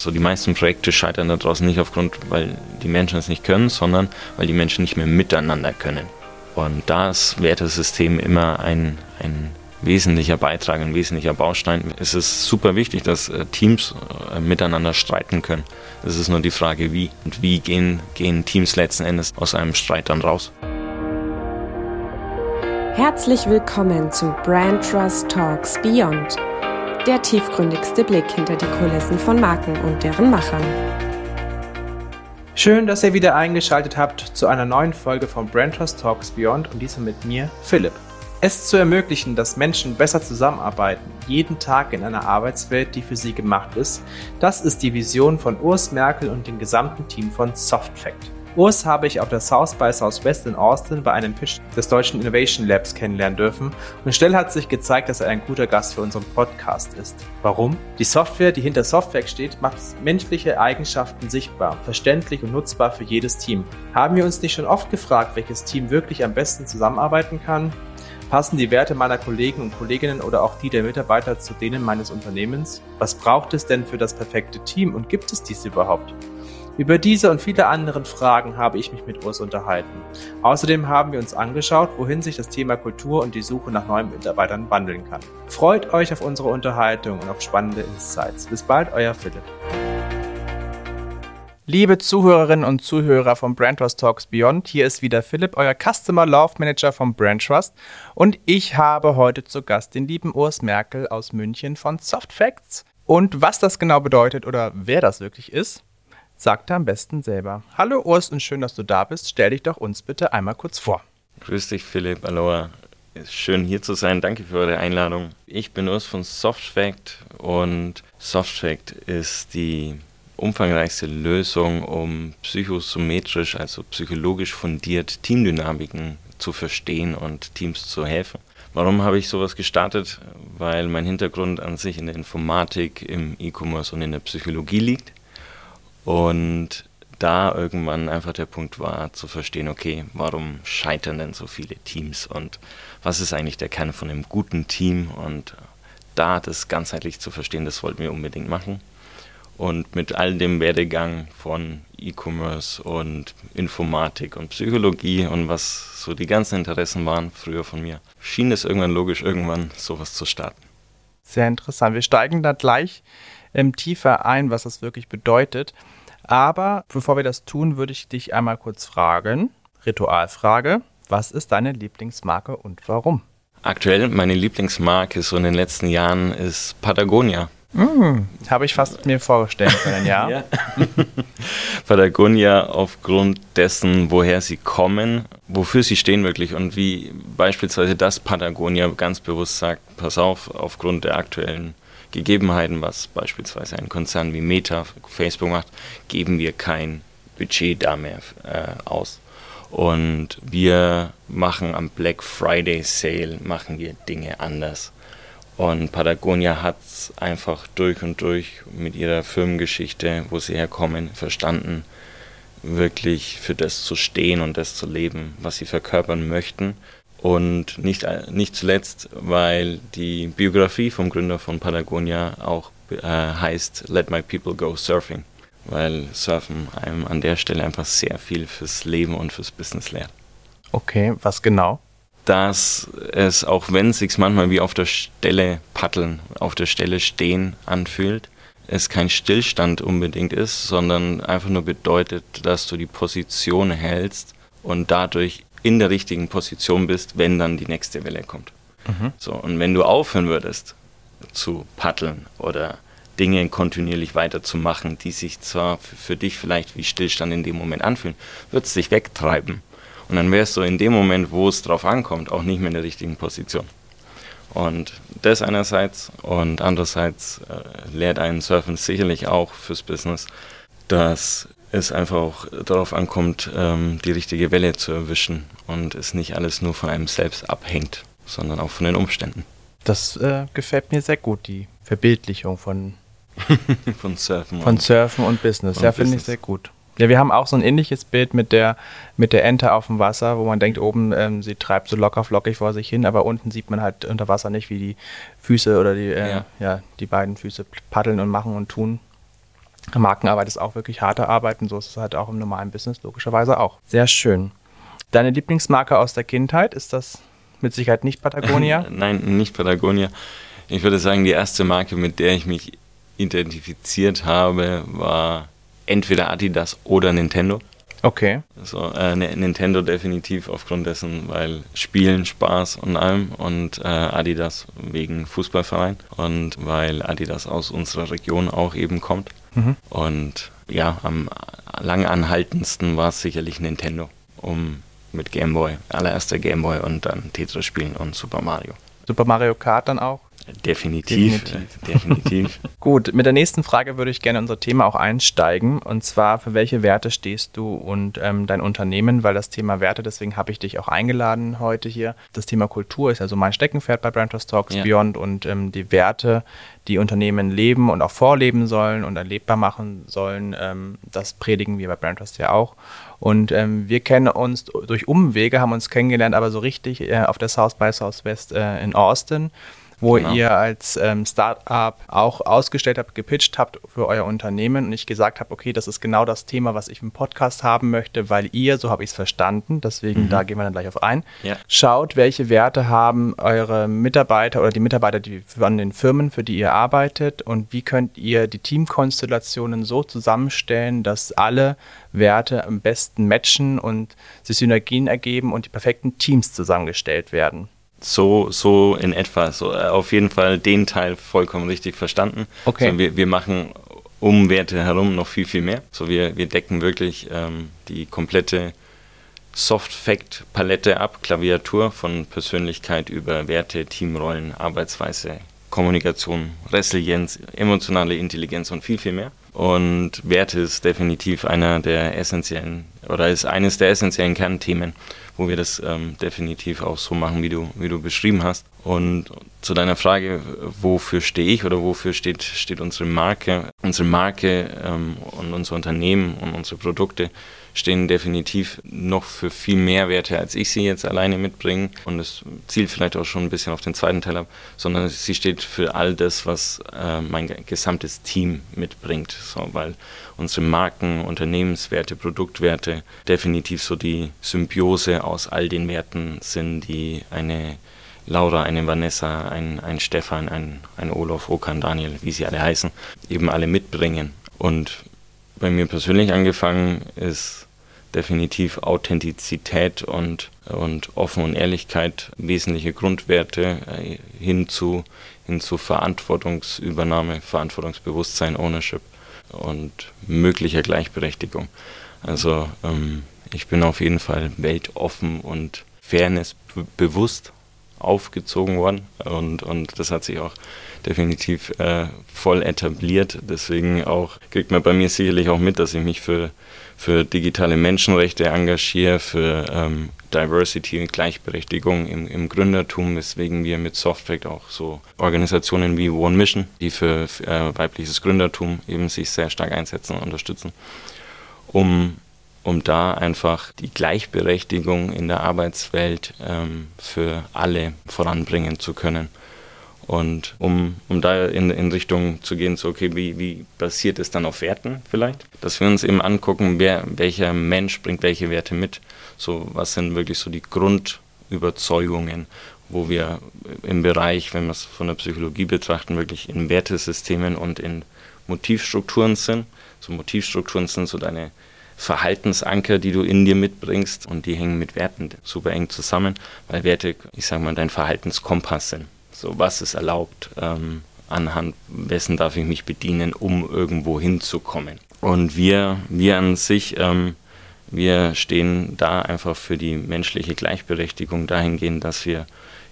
So die meisten Projekte scheitern da draußen nicht aufgrund, weil die Menschen es nicht können, sondern weil die Menschen nicht mehr miteinander können. Und da ist Wertesystem immer ein, ein wesentlicher Beitrag, ein wesentlicher Baustein. Es ist super wichtig, dass äh, Teams äh, miteinander streiten können. Es ist nur die Frage, wie. Und wie gehen, gehen Teams letzten Endes aus einem Streit dann raus. Herzlich willkommen zu Brand Trust Talks Beyond der tiefgründigste Blick hinter die Kulissen von Marken und deren Machern. Schön, dass ihr wieder eingeschaltet habt zu einer neuen Folge von Brand Trust Talks Beyond und diesmal mit mir, Philipp. Es zu ermöglichen, dass Menschen besser zusammenarbeiten, jeden Tag in einer Arbeitswelt, die für sie gemacht ist, das ist die Vision von Urs Merkel und dem gesamten Team von SoftFact. Urs habe ich auf der South by Southwest in Austin bei einem Pitch des deutschen Innovation Labs kennenlernen dürfen und schnell hat sich gezeigt, dass er ein guter Gast für unseren Podcast ist. Warum? Die Software, die hinter Software steht, macht menschliche Eigenschaften sichtbar, verständlich und nutzbar für jedes Team. Haben wir uns nicht schon oft gefragt, welches Team wirklich am besten zusammenarbeiten kann? Passen die Werte meiner Kollegen und Kolleginnen oder auch die der Mitarbeiter zu denen meines Unternehmens? Was braucht es denn für das perfekte Team und gibt es dies überhaupt? Über diese und viele anderen Fragen habe ich mich mit Urs unterhalten. Außerdem haben wir uns angeschaut, wohin sich das Thema Kultur und die Suche nach neuen Mitarbeitern wandeln kann. Freut euch auf unsere Unterhaltung und auf spannende Insights. Bis bald, euer Philipp. Liebe Zuhörerinnen und Zuhörer von Brand Trust Talks Beyond, hier ist wieder Philipp, euer Customer Love Manager von Brand Trust und ich habe heute zu Gast den lieben Urs Merkel aus München von Soft Facts. Und was das genau bedeutet oder wer das wirklich ist, sagt er am besten selber. Hallo Urs und schön, dass du da bist. Stell dich doch uns bitte einmal kurz vor. Grüß dich, Philipp. Aloha. Ist schön hier zu sein. Danke für eure Einladung. Ich bin Urs von SoftFact und SoftFact ist die umfangreichste Lösung, um psychosometrisch, also psychologisch fundiert Teamdynamiken zu verstehen und Teams zu helfen. Warum habe ich sowas gestartet? Weil mein Hintergrund an sich in der Informatik, im E-Commerce und in der Psychologie liegt. Und da irgendwann einfach der Punkt war, zu verstehen, okay, warum scheitern denn so viele Teams und was ist eigentlich der Kern von einem guten Team und da das ganzheitlich zu verstehen, das wollten wir unbedingt machen. Und mit all dem Werdegang von E-Commerce und Informatik und Psychologie und was so die ganzen Interessen waren früher von mir, schien es irgendwann logisch, irgendwann sowas zu starten. Sehr interessant. Wir steigen da gleich ähm, tiefer ein, was das wirklich bedeutet. Aber bevor wir das tun, würde ich dich einmal kurz fragen, Ritualfrage, was ist deine Lieblingsmarke und warum? Aktuell meine Lieblingsmarke so in den letzten Jahren ist Patagonia. Mm, Habe ich fast mir vorstellen können, ja. ja. Patagonia aufgrund dessen, woher sie kommen, wofür sie stehen wirklich und wie beispielsweise das Patagonia ganz bewusst sagt, pass auf, aufgrund der aktuellen Gegebenheiten, was beispielsweise ein Konzern wie Meta, Facebook macht, geben wir kein Budget da mehr äh, aus. Und wir machen am Black Friday Sale, machen wir Dinge anders. Und Patagonia hat es einfach durch und durch mit ihrer Firmengeschichte, wo sie herkommen, verstanden, wirklich für das zu stehen und das zu leben, was sie verkörpern möchten. Und nicht, nicht zuletzt, weil die Biografie vom Gründer von Patagonia auch äh, heißt Let My People Go Surfing, weil Surfen einem an der Stelle einfach sehr viel fürs Leben und fürs Business lehrt. Okay, was genau? Dass es, auch wenn es sich manchmal wie auf der Stelle paddeln, auf der Stelle stehen anfühlt, es kein Stillstand unbedingt ist, sondern einfach nur bedeutet, dass du die Position hältst und dadurch in der richtigen Position bist, wenn dann die nächste Welle kommt. Mhm. So, und wenn du aufhören würdest zu paddeln oder Dinge kontinuierlich weiterzumachen, die sich zwar für dich vielleicht wie Stillstand in dem Moment anfühlen, wird es dich wegtreiben. Und dann wärst du in dem Moment, wo es drauf ankommt, auch nicht mehr in der richtigen Position. Und das einerseits und andererseits äh, lehrt einen Surfen sicherlich auch fürs Business, dass es einfach auch darauf ankommt, ähm, die richtige Welle zu erwischen und es nicht alles nur von einem selbst abhängt, sondern auch von den Umständen. Das äh, gefällt mir sehr gut, die Verbildlichung von, von Surfen. Von Surfen und Business. Und ja, finde ich sehr gut. Ja, wir haben auch so ein ähnliches Bild mit der, mit der Ente auf dem Wasser, wo man denkt, oben ähm, sie treibt so locker flockig vor sich hin, aber unten sieht man halt unter Wasser nicht, wie die Füße oder die, äh, ja. ja. die beiden Füße paddeln und machen und tun. Markenarbeit ist auch wirklich harte Arbeit und so ist es halt auch im normalen Business logischerweise auch. Sehr schön. Deine Lieblingsmarke aus der Kindheit, ist das mit Sicherheit nicht Patagonia? Nein, nicht Patagonia. Ich würde sagen, die erste Marke, mit der ich mich identifiziert habe, war entweder Adidas oder Nintendo. Okay. Also äh, Nintendo definitiv aufgrund dessen, weil Spielen Spaß und allem und äh, Adidas wegen Fußballverein und weil Adidas aus unserer Region auch eben kommt. Mhm. Und ja, am langanhaltendsten war es sicherlich Nintendo, um mit Game Boy, allererster Game Boy und dann Tetris spielen und Super Mario. Super Mario Kart dann auch? Definitiv, definitiv. definitiv. Gut, mit der nächsten Frage würde ich gerne unser Thema auch einsteigen. Und zwar, für welche Werte stehst du und ähm, dein Unternehmen? Weil das Thema Werte, deswegen habe ich dich auch eingeladen heute hier. Das Thema Kultur ist also mein Steckenpferd bei Brand Talks ja. Beyond und ähm, die Werte, die Unternehmen leben und auch vorleben sollen und erlebbar machen sollen, ähm, das predigen wir bei Brand ja auch. Und ähm, wir kennen uns durch Umwege, haben uns kennengelernt, aber so richtig äh, auf der South by Southwest äh, in Austin wo genau. ihr als ähm, Startup auch ausgestellt habt, gepitcht habt für euer Unternehmen und ich gesagt habe, okay, das ist genau das Thema, was ich im Podcast haben möchte, weil ihr, so habe ich es verstanden, deswegen mhm. da gehen wir dann gleich auf ein, ja. schaut, welche Werte haben eure Mitarbeiter oder die Mitarbeiter die, an den Firmen, für die ihr arbeitet und wie könnt ihr die Teamkonstellationen so zusammenstellen, dass alle Werte am besten matchen und sich Synergien ergeben und die perfekten Teams zusammengestellt werden. So, so in etwa. So, äh, auf jeden Fall den Teil vollkommen richtig verstanden. Okay. So, wir, wir machen um Werte herum noch viel, viel mehr. So, wir, wir decken wirklich ähm, die komplette Soft-Fact-Palette ab, Klaviatur von Persönlichkeit über Werte, Teamrollen, Arbeitsweise, Kommunikation, Resilienz, emotionale Intelligenz und viel, viel mehr. Und Werte ist definitiv einer der essentiellen oder ist eines der essentiellen Kernthemen wo wir das ähm, definitiv auch so machen, wie du, wie du beschrieben hast. Und zu deiner Frage, wofür stehe ich oder wofür steht, steht unsere Marke? Unsere Marke ähm, und unser Unternehmen und unsere Produkte stehen definitiv noch für viel mehr Werte, als ich sie jetzt alleine mitbringe. Und es zielt vielleicht auch schon ein bisschen auf den zweiten Teil ab, sondern sie steht für all das, was äh, mein gesamtes Team mitbringt. So, weil unsere Marken, Unternehmenswerte, Produktwerte definitiv so die Symbiose aus all den Werten sind, die eine Laura, eine Vanessa, ein, ein Stefan, ein, ein Olaf, Okan, Daniel, wie sie alle heißen, eben alle mitbringen. Und bei mir persönlich angefangen ist definitiv Authentizität und, und Offen und Ehrlichkeit wesentliche Grundwerte äh, hin zu, hin zu Verantwortungsübernahme, Verantwortungsbewusstsein, Ownership und möglicher Gleichberechtigung. Also ähm, ich bin auf jeden Fall weltoffen und Fairness bewusst aufgezogen worden und, und das hat sich auch definitiv äh, voll etabliert. Deswegen auch kriegt man bei mir sicherlich auch mit, dass ich mich für, für digitale Menschenrechte engagiere, für ähm, Diversity und Gleichberechtigung im, im Gründertum, weswegen wir mit Softfact auch so Organisationen wie One Mission, die für, für äh, weibliches Gründertum eben sich sehr stark einsetzen und unterstützen, um um da einfach die Gleichberechtigung in der Arbeitswelt ähm, für alle voranbringen zu können. Und um, um da in, in Richtung zu gehen, so okay, wie, wie basiert es dann auf Werten vielleicht? Dass wir uns eben angucken, wer, welcher Mensch bringt welche Werte mit. So, was sind wirklich so die Grundüberzeugungen, wo wir im Bereich, wenn wir es von der Psychologie betrachten, wirklich in Wertesystemen und in Motivstrukturen sind. So Motivstrukturen sind so deine Verhaltensanker, die du in dir mitbringst und die hängen mit Werten super eng zusammen, weil Werte, ich sag mal, dein Verhaltenskompass sind. So, was ist erlaubt? Ähm, anhand wessen darf ich mich bedienen, um irgendwo hinzukommen? Und wir, wir an sich, ähm, wir stehen da einfach für die menschliche Gleichberechtigung dahingehend, dass wir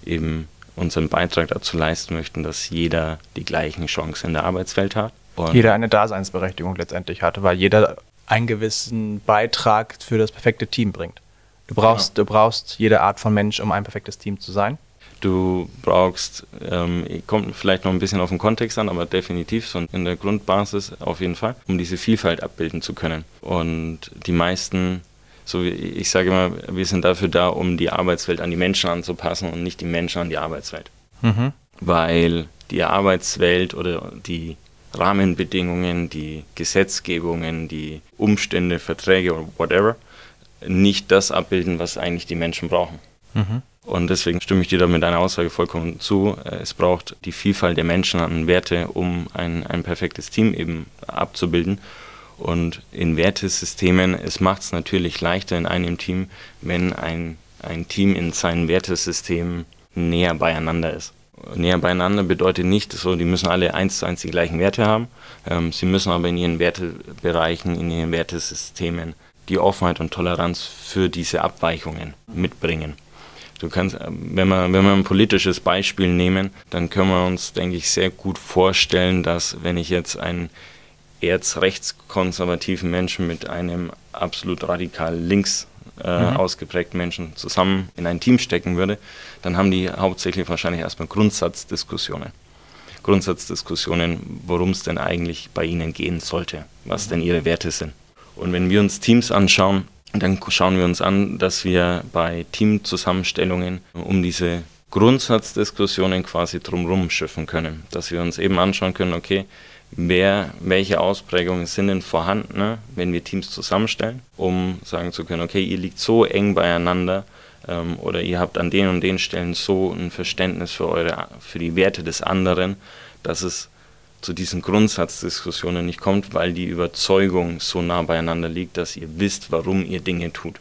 eben unseren Beitrag dazu leisten möchten, dass jeder die gleichen Chancen in der Arbeitswelt hat. Und jeder eine Daseinsberechtigung letztendlich hat, weil jeder einen gewissen Beitrag für das perfekte Team bringt. Du brauchst, ja. du brauchst jede Art von Mensch, um ein perfektes Team zu sein. Du brauchst, ähm, kommt vielleicht noch ein bisschen auf den Kontext an, aber definitiv so in der Grundbasis auf jeden Fall, um diese Vielfalt abbilden zu können. Und die meisten, so wie ich sage immer, wir sind dafür da, um die Arbeitswelt an die Menschen anzupassen und nicht die Menschen an die Arbeitswelt. Mhm. Weil die Arbeitswelt oder die Rahmenbedingungen, die Gesetzgebungen, die Umstände, Verträge oder whatever nicht das abbilden, was eigentlich die Menschen brauchen. Mhm. Und deswegen stimme ich dir da mit deiner Aussage vollkommen zu. Es braucht die Vielfalt der Menschen an Werte, um ein, ein perfektes Team eben abzubilden. Und in Wertesystemen, es macht es natürlich leichter in einem Team, wenn ein, ein Team in seinen Wertesystemen näher beieinander ist. Näher beieinander bedeutet nicht so, die müssen alle eins zu eins die gleichen Werte haben. Ähm, sie müssen aber in ihren Wertebereichen, in ihren Wertesystemen die Offenheit und Toleranz für diese Abweichungen mitbringen. Du kannst, äh, wenn wir, wenn wir ein politisches Beispiel nehmen, dann können wir uns, denke ich, sehr gut vorstellen, dass wenn ich jetzt einen erzrechtskonservativen Menschen mit einem absolut radikal links äh, mhm. ausgeprägten Menschen zusammen in ein Team stecken würde, dann haben die hauptsächlich wahrscheinlich erstmal Grundsatzdiskussionen. Grundsatzdiskussionen, worum es denn eigentlich bei ihnen gehen sollte, was denn ihre Werte sind. Und wenn wir uns Teams anschauen, dann schauen wir uns an, dass wir bei Teamzusammenstellungen um diese Grundsatzdiskussionen quasi drumherum schiffen können. Dass wir uns eben anschauen können, okay, wer, welche Ausprägungen sind denn vorhanden, ne, wenn wir Teams zusammenstellen, um sagen zu können, okay, ihr liegt so eng beieinander ähm, oder ihr habt an den und den Stellen so ein Verständnis für, eure, für die Werte des anderen, dass es zu diesen Grundsatzdiskussionen nicht kommt, weil die Überzeugung so nah beieinander liegt, dass ihr wisst, warum ihr Dinge tut.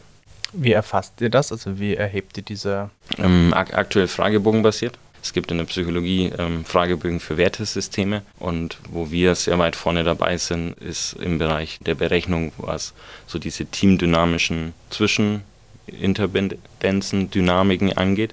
Wie erfasst ihr das? Also wie erhebt ihr diese? Ähm, ak aktuell fragebogenbasiert. Es gibt in der Psychologie ähm, Fragebögen für Wertesysteme und wo wir sehr weit vorne dabei sind, ist im Bereich der Berechnung, was so diese teamdynamischen Zwischeninterdependenzen, Dynamiken angeht,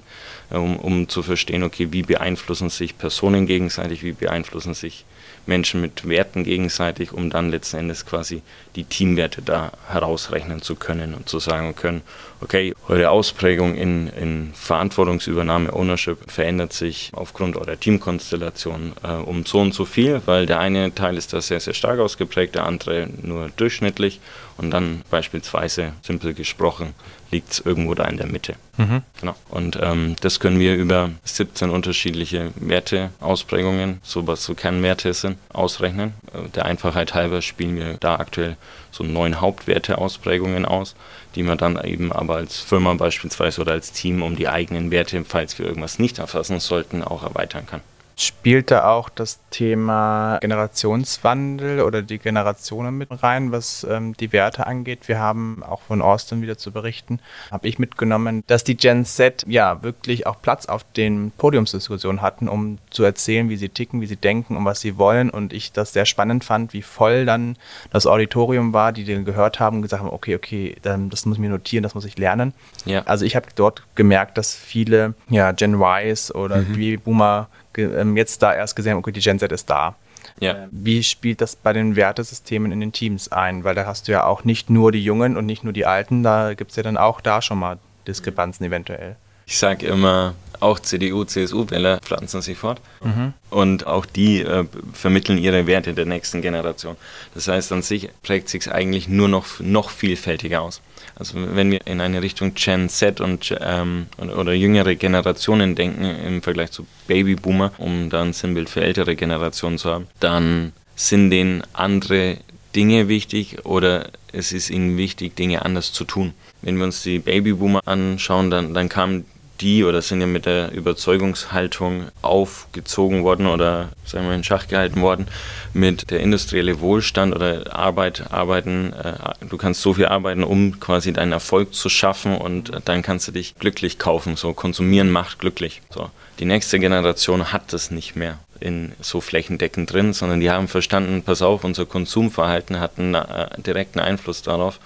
äh, um, um zu verstehen, okay, wie beeinflussen sich Personen gegenseitig, wie beeinflussen sich Menschen mit Werten gegenseitig, um dann letzten Endes quasi die Teamwerte da herausrechnen zu können und zu sagen können, okay, eure Ausprägung in, in Verantwortungsübernahme, Ownership verändert sich aufgrund eurer Teamkonstellation äh, um so und so viel, weil der eine Teil ist da sehr, sehr stark ausgeprägt, der andere nur durchschnittlich und dann beispielsweise, simpel gesprochen, liegt es irgendwo da in der Mitte. Mhm. Genau. Und ähm, das können wir über 17 unterschiedliche Werteausprägungen, so was so Kernwerte sind, ausrechnen. Äh, der Einfachheit halber spielen wir da aktuell so neun Hauptwerteausprägungen aus, die man dann eben aber als Firma beispielsweise oder als Team um die eigenen Werte, falls wir irgendwas nicht erfassen sollten, auch erweitern kann. Spielt da auch das Thema Generationswandel oder die Generationen mit rein, was ähm, die Werte angeht? Wir haben auch von Austin wieder zu berichten, habe ich mitgenommen, dass die Gen Z ja wirklich auch Platz auf den Podiumsdiskussionen hatten, um zu erzählen, wie sie ticken, wie sie denken und was sie wollen. Und ich das sehr spannend fand, wie voll dann das Auditorium war, die den gehört haben und gesagt haben, okay, okay, das muss ich mir notieren, das muss ich lernen. Ja. Also ich habe dort gemerkt, dass viele ja, Gen Ys oder mhm. Boomer ähm, jetzt da erst gesehen, okay, die Gen Z ist da. Ja. Ähm, wie spielt das bei den Wertesystemen in den Teams ein? Weil da hast du ja auch nicht nur die Jungen und nicht nur die Alten, da gibt es ja dann auch da schon mal Diskrepanzen eventuell. Ich sage immer, auch CDU, CSU-Wähler pflanzen sich fort. Mhm. Und auch die äh, vermitteln ihre Werte der nächsten Generation. Das heißt, an sich prägt sich eigentlich nur noch, noch vielfältiger aus. Also wenn wir in eine Richtung Gen Z und ähm, oder jüngere Generationen denken im Vergleich zu Babyboomer, um da ein Sinnbild für ältere Generationen zu haben, dann sind denen andere Dinge wichtig oder es ist ihnen wichtig, Dinge anders zu tun. Wenn wir uns die Babyboomer anschauen, dann, dann kamen die oder sind ja mit der Überzeugungshaltung aufgezogen worden oder sagen wir in Schach gehalten worden mit der industrielle Wohlstand oder Arbeit arbeiten äh, du kannst so viel arbeiten um quasi deinen Erfolg zu schaffen und dann kannst du dich glücklich kaufen. So konsumieren macht glücklich. So die nächste Generation hat das nicht mehr in so flächendeckend drin sondern die haben verstanden pass auf unser Konsumverhalten hat einen äh, direkten Einfluss darauf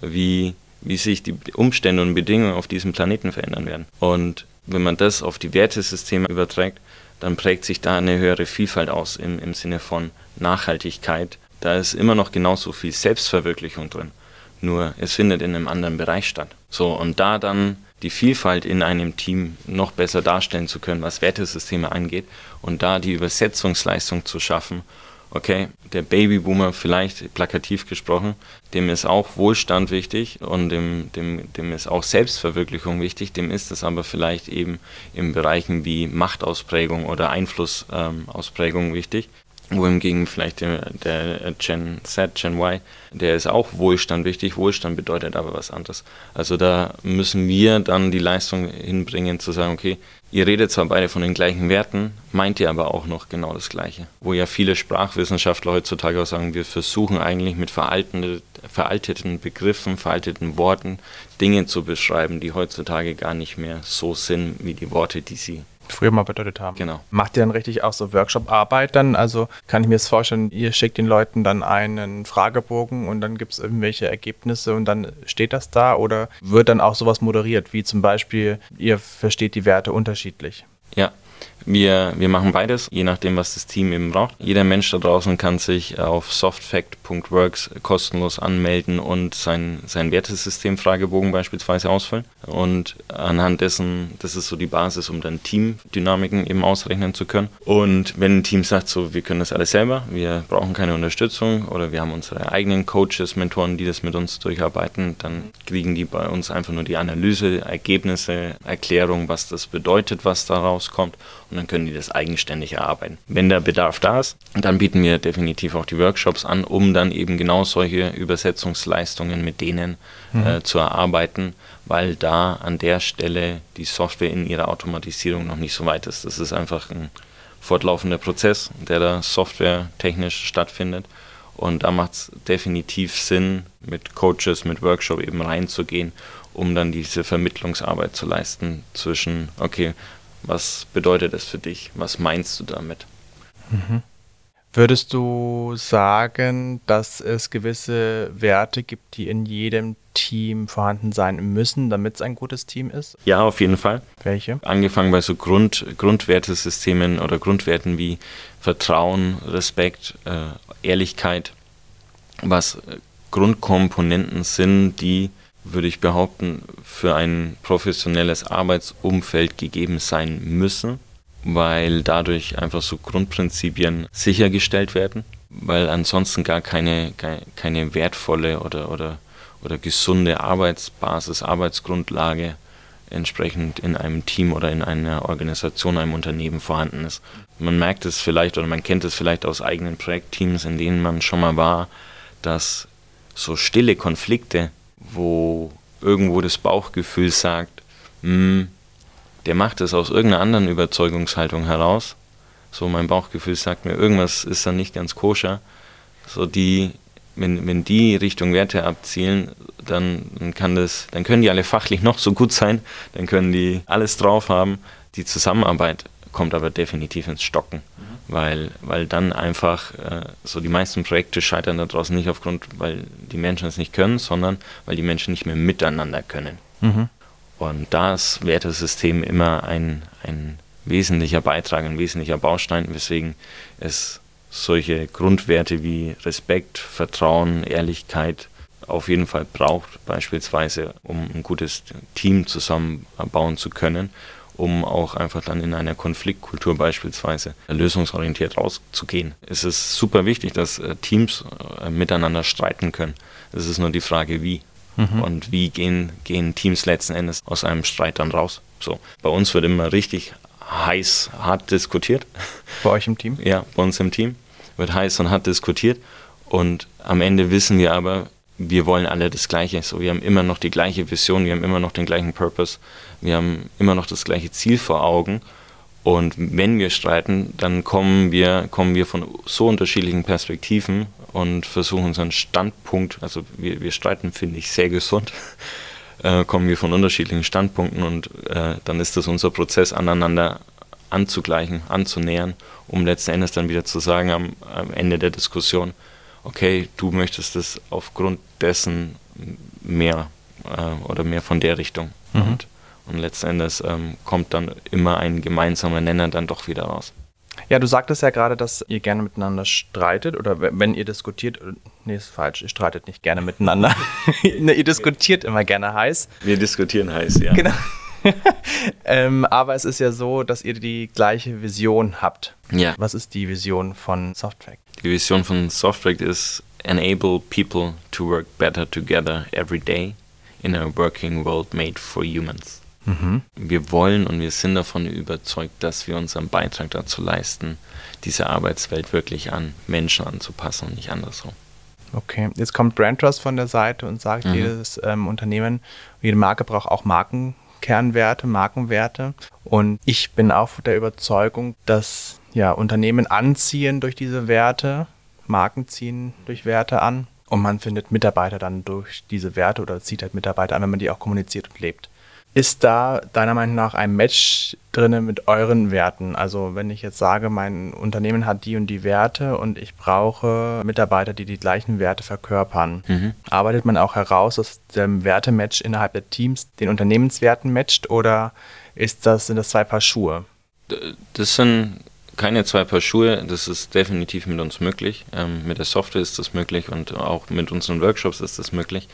wie wie sich die Umstände und Bedingungen auf diesem Planeten verändern werden. Und wenn man das auf die Wertesysteme überträgt, dann prägt sich da eine höhere Vielfalt aus im, im Sinne von Nachhaltigkeit. Da ist immer noch genauso viel Selbstverwirklichung drin. Nur es findet in einem anderen Bereich statt. So, und da dann die Vielfalt in einem Team noch besser darstellen zu können, was Wertesysteme angeht, und da die Übersetzungsleistung zu schaffen okay, der Babyboomer vielleicht plakativ gesprochen, dem ist auch Wohlstand wichtig und dem, dem, dem ist auch Selbstverwirklichung wichtig, dem ist es aber vielleicht eben in Bereichen wie Machtausprägung oder Einflussausprägung ähm, wichtig. Wohingegen vielleicht der, der Gen Z, Gen Y, der ist auch Wohlstand wichtig. Wohlstand bedeutet aber was anderes. Also da müssen wir dann die Leistung hinbringen, zu sagen, okay, ihr redet zwar beide von den gleichen Werten, meint ihr aber auch noch genau das Gleiche. Wo ja viele Sprachwissenschaftler heutzutage auch sagen, wir versuchen eigentlich mit veralteten Begriffen, veralteten Worten Dinge zu beschreiben, die heutzutage gar nicht mehr so sind wie die Worte, die sie früher mal bedeutet haben. Genau. Macht ihr dann richtig auch so Workshop-Arbeit dann? Also kann ich mir das vorstellen, ihr schickt den Leuten dann einen Fragebogen und dann gibt es irgendwelche Ergebnisse und dann steht das da oder wird dann auch sowas moderiert, wie zum Beispiel, ihr versteht die Werte unterschiedlich? Ja, wir, wir machen beides, je nachdem, was das Team eben braucht. Jeder Mensch da draußen kann sich auf softfact.works kostenlos anmelden und sein, sein Wertesystem-Fragebogen beispielsweise ausfüllen. Und anhand dessen, das ist so die Basis, um dann Teamdynamiken eben ausrechnen zu können. Und wenn ein Team sagt, so, wir können das alles selber, wir brauchen keine Unterstützung oder wir haben unsere eigenen Coaches, Mentoren, die das mit uns durcharbeiten, dann kriegen die bei uns einfach nur die Analyse, Ergebnisse, Erklärung, was das bedeutet, was da rauskommt und dann können die das eigenständig erarbeiten. Wenn der Bedarf da ist, dann bieten wir definitiv auch die Workshops an, um dann eben genau solche Übersetzungsleistungen mit denen mhm. äh, zu erarbeiten, weil da an der Stelle die Software in ihrer Automatisierung noch nicht so weit ist. Das ist einfach ein fortlaufender Prozess, der da softwaretechnisch stattfindet. Und da macht es definitiv Sinn, mit Coaches, mit Workshop eben reinzugehen, um dann diese Vermittlungsarbeit zu leisten zwischen, okay, was bedeutet es für dich? Was meinst du damit? Mhm. Würdest du sagen, dass es gewisse Werte gibt, die in jedem Team vorhanden sein müssen, damit es ein gutes Team ist? Ja, auf jeden Fall. Welche? Angefangen bei so Grund, Grundwertesystemen oder Grundwerten wie Vertrauen, Respekt, äh, Ehrlichkeit, was Grundkomponenten sind, die würde ich behaupten, für ein professionelles Arbeitsumfeld gegeben sein müssen, weil dadurch einfach so Grundprinzipien sichergestellt werden, weil ansonsten gar keine, keine wertvolle oder, oder, oder gesunde Arbeitsbasis, Arbeitsgrundlage entsprechend in einem Team oder in einer Organisation, einem Unternehmen vorhanden ist. Man merkt es vielleicht oder man kennt es vielleicht aus eigenen Projektteams, in denen man schon mal war, dass so stille Konflikte wo irgendwo das Bauchgefühl sagt, hm, der macht es aus irgendeiner anderen Überzeugungshaltung heraus. So mein Bauchgefühl sagt mir, irgendwas ist da nicht ganz koscher. So die, wenn, wenn die Richtung Werte abzielen, dann, dann kann das, dann können die alle fachlich noch so gut sein, dann können die alles drauf haben. Die Zusammenarbeit kommt aber definitiv ins Stocken weil, weil dann einfach äh, so die meisten Projekte scheitern da draußen nicht aufgrund, weil die Menschen es nicht können, sondern weil die Menschen nicht mehr miteinander können. Mhm. Und da ist Wertesystem immer ein, ein wesentlicher Beitrag, ein wesentlicher Baustein, weswegen es solche Grundwerte wie Respekt, Vertrauen, Ehrlichkeit auf jeden Fall braucht, beispielsweise, um ein gutes Team zusammenbauen zu können um auch einfach dann in einer Konfliktkultur beispielsweise lösungsorientiert rauszugehen. Es ist super wichtig, dass äh, Teams äh, miteinander streiten können. Es ist nur die Frage, wie. Mhm. Und wie gehen, gehen Teams letzten Endes aus einem Streit dann raus? So. Bei uns wird immer richtig heiß, hart diskutiert. Bei euch im Team? Ja, bei uns im Team wird heiß und hart diskutiert. Und am Ende wissen wir aber, wir wollen alle das Gleiche. So, wir haben immer noch die gleiche Vision, wir haben immer noch den gleichen Purpose, wir haben immer noch das gleiche Ziel vor Augen. Und wenn wir streiten, dann kommen wir, kommen wir von so unterschiedlichen Perspektiven und versuchen unseren Standpunkt, also wir, wir streiten, finde ich, sehr gesund, äh, kommen wir von unterschiedlichen Standpunkten und äh, dann ist das unser Prozess, aneinander anzugleichen, anzunähern, um letzten Endes dann wieder zu sagen am, am Ende der Diskussion, okay, du möchtest es aufgrund dessen mehr äh, oder mehr von der Richtung. Mhm. Und, und letzten Endes ähm, kommt dann immer ein gemeinsamer Nenner dann doch wieder raus. Ja, du sagtest ja gerade, dass ihr gerne miteinander streitet oder wenn ihr diskutiert, äh, nee, ist falsch, ihr streitet nicht gerne miteinander. Ne, ihr diskutiert immer gerne heiß. Wir diskutieren heiß, ja. Genau. ähm, aber es ist ja so, dass ihr die gleiche Vision habt. Ja. Was ist die Vision von Softtrack? Die Vision von Softtrack ist enable people to work better together every day in a working world made for humans. Mhm. Wir wollen und wir sind davon überzeugt, dass wir unseren Beitrag dazu leisten, diese Arbeitswelt wirklich an Menschen anzupassen und nicht andersrum. Okay, jetzt kommt Brand Trust von der Seite und sagt, mhm. jedes ähm, Unternehmen, jede Marke braucht auch Markenkernwerte, Markenwerte. Und ich bin auch der Überzeugung, dass ja, Unternehmen anziehen durch diese Werte, Marken ziehen durch Werte an und man findet Mitarbeiter dann durch diese Werte oder zieht halt Mitarbeiter an, wenn man die auch kommuniziert und lebt. Ist da deiner Meinung nach ein Match drin mit euren Werten? Also wenn ich jetzt sage, mein Unternehmen hat die und die Werte und ich brauche Mitarbeiter, die die gleichen Werte verkörpern, mhm. arbeitet man auch heraus, dass der Wertematch innerhalb der Teams den Unternehmenswerten matcht oder ist das, sind das zwei Paar Schuhe? Das sind keine zwei Paar Schuhe, das ist definitiv mit uns möglich. Ähm, mit der Software ist das möglich und auch mit unseren Workshops ist das möglich.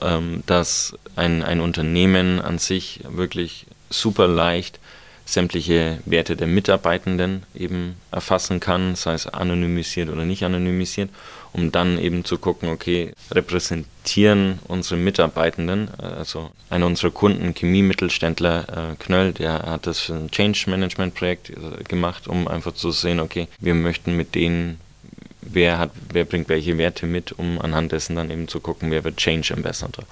Ähm, dass ein, ein Unternehmen an sich wirklich super leicht sämtliche Werte der Mitarbeitenden eben erfassen kann, sei es anonymisiert oder nicht anonymisiert, um dann eben zu gucken, okay, repräsentieren unsere Mitarbeitenden, äh, also einer unserer Kunden, Chemiemittelständler äh, Knöll, der hat das für ein Change Management Projekt äh, gemacht, um einfach zu sehen, okay, wir möchten mit denen wer hat, wer bringt welche Werte mit, um anhand dessen dann eben zu gucken, wer wird Change Ambassador.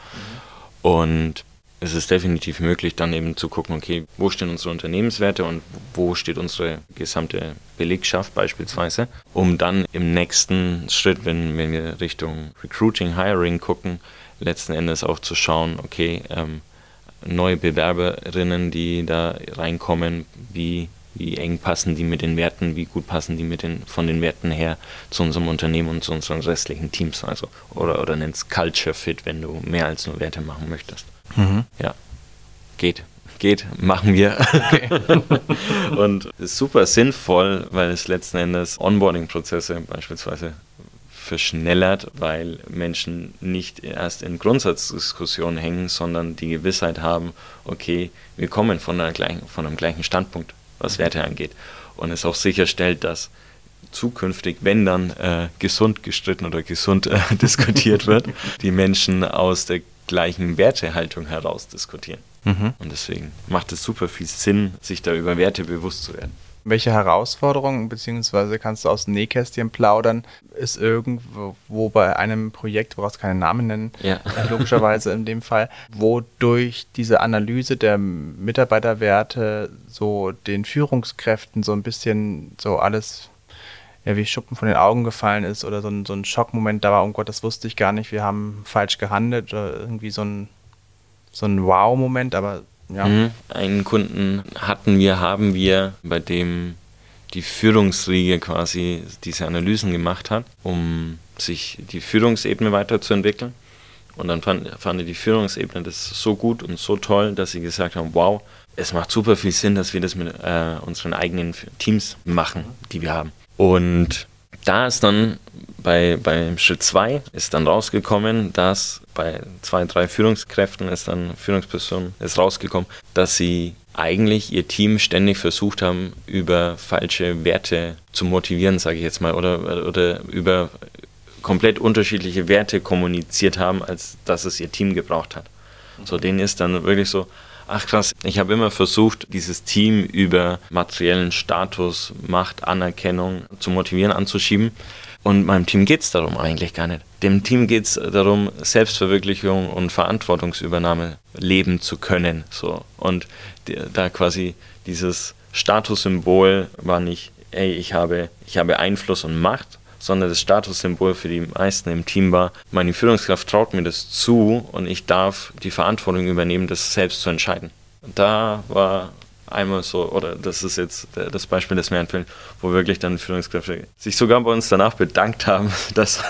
Und es ist definitiv möglich, dann eben zu gucken, okay, wo stehen unsere Unternehmenswerte und wo steht unsere gesamte Belegschaft beispielsweise, um dann im nächsten Schritt, wenn, wenn wir Richtung Recruiting, Hiring gucken, letzten Endes auch zu schauen, okay, ähm, neue Bewerberinnen, die da reinkommen, wie wie eng passen die mit den Werten, wie gut passen die mit den, von den Werten her zu unserem Unternehmen und zu unseren restlichen Teams. Also, oder, oder nennst Culture Fit, wenn du mehr als nur Werte machen möchtest. Mhm. Ja, geht. Geht, machen wir. Okay. und ist super sinnvoll, weil es letzten Endes Onboarding-Prozesse beispielsweise verschnellert, weil Menschen nicht erst in Grundsatzdiskussionen hängen, sondern die Gewissheit haben, okay, wir kommen von, einer gleichen, von einem gleichen Standpunkt was Werte angeht. Und es auch sicherstellt, dass zukünftig, wenn dann äh, gesund gestritten oder gesund äh, diskutiert wird, die Menschen aus der gleichen Wertehaltung heraus diskutieren. Mhm. Und deswegen macht es super viel Sinn, sich da über Werte bewusst zu werden. Welche Herausforderungen, beziehungsweise kannst du aus dem Nähkästchen plaudern, ist irgendwo bei einem Projekt, woraus keine Namen nennen, ja. Logischerweise in dem Fall, wodurch diese Analyse der Mitarbeiterwerte so den Führungskräften so ein bisschen so alles ja, wie Schuppen von den Augen gefallen ist oder so ein, so ein Schockmoment da war, oh Gott, das wusste ich gar nicht, wir haben falsch gehandelt oder irgendwie so ein, so ein Wow-Moment, aber ja. Mhm. Einen Kunden hatten wir, haben wir, bei dem die Führungsriege quasi diese Analysen gemacht hat, um sich die Führungsebene weiterzuentwickeln. Und dann fand, fand die Führungsebene das so gut und so toll, dass sie gesagt haben, wow, es macht super viel Sinn, dass wir das mit äh, unseren eigenen Teams machen, die wir haben. Und da ist dann bei, beim Schritt 2 ist dann rausgekommen, dass bei zwei, drei Führungskräften ist dann Führungspersonen ist rausgekommen, dass sie eigentlich ihr Team ständig versucht haben, über falsche Werte zu motivieren, sage ich jetzt mal, oder, oder über komplett unterschiedliche Werte kommuniziert haben, als dass es ihr Team gebraucht hat. So, denen ist dann wirklich so, ach krass, ich habe immer versucht, dieses Team über materiellen Status, Macht, Anerkennung zu motivieren, anzuschieben. Und meinem Team geht es darum eigentlich gar nicht. Dem Team geht es darum, Selbstverwirklichung und Verantwortungsübernahme leben zu können. So. Und da quasi dieses Statussymbol war nicht, ey, ich habe, ich habe Einfluss und Macht, sondern das Statussymbol für die meisten im Team war, meine Führungskraft traut mir das zu und ich darf die Verantwortung übernehmen, das selbst zu entscheiden. Und da war einmal so, oder das ist jetzt das Beispiel, das mir einfällt, wo wirklich dann Führungskräfte sich sogar bei uns danach bedankt haben, dass,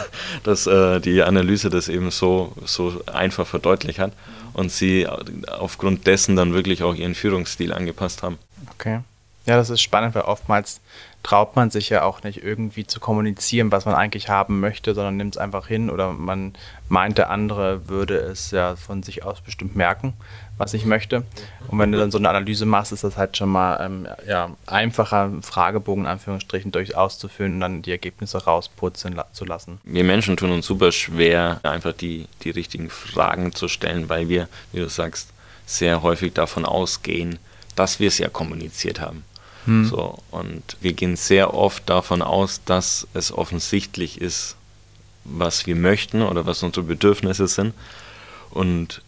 dass äh, die Analyse das eben so, so einfach verdeutlicht hat und sie aufgrund dessen dann wirklich auch ihren Führungsstil angepasst haben. Okay. Ja, das ist spannend, weil oftmals traut man sich ja auch nicht irgendwie zu kommunizieren, was man eigentlich haben möchte, sondern nimmt es einfach hin oder man meint, der andere würde es ja von sich aus bestimmt merken, was ich möchte. Und wenn du dann so eine Analyse machst, ist das halt schon mal ähm, ja, einfacher, Fragebogen in Anführungsstrichen durchaus auszufüllen und dann die Ergebnisse rausputzen la zu lassen. Wir Menschen tun uns super schwer, einfach die, die richtigen Fragen zu stellen, weil wir, wie du sagst, sehr häufig davon ausgehen, dass wir es ja kommuniziert haben. Hm. So, und wir gehen sehr oft davon aus, dass es offensichtlich ist, was wir möchten oder was unsere Bedürfnisse sind. Und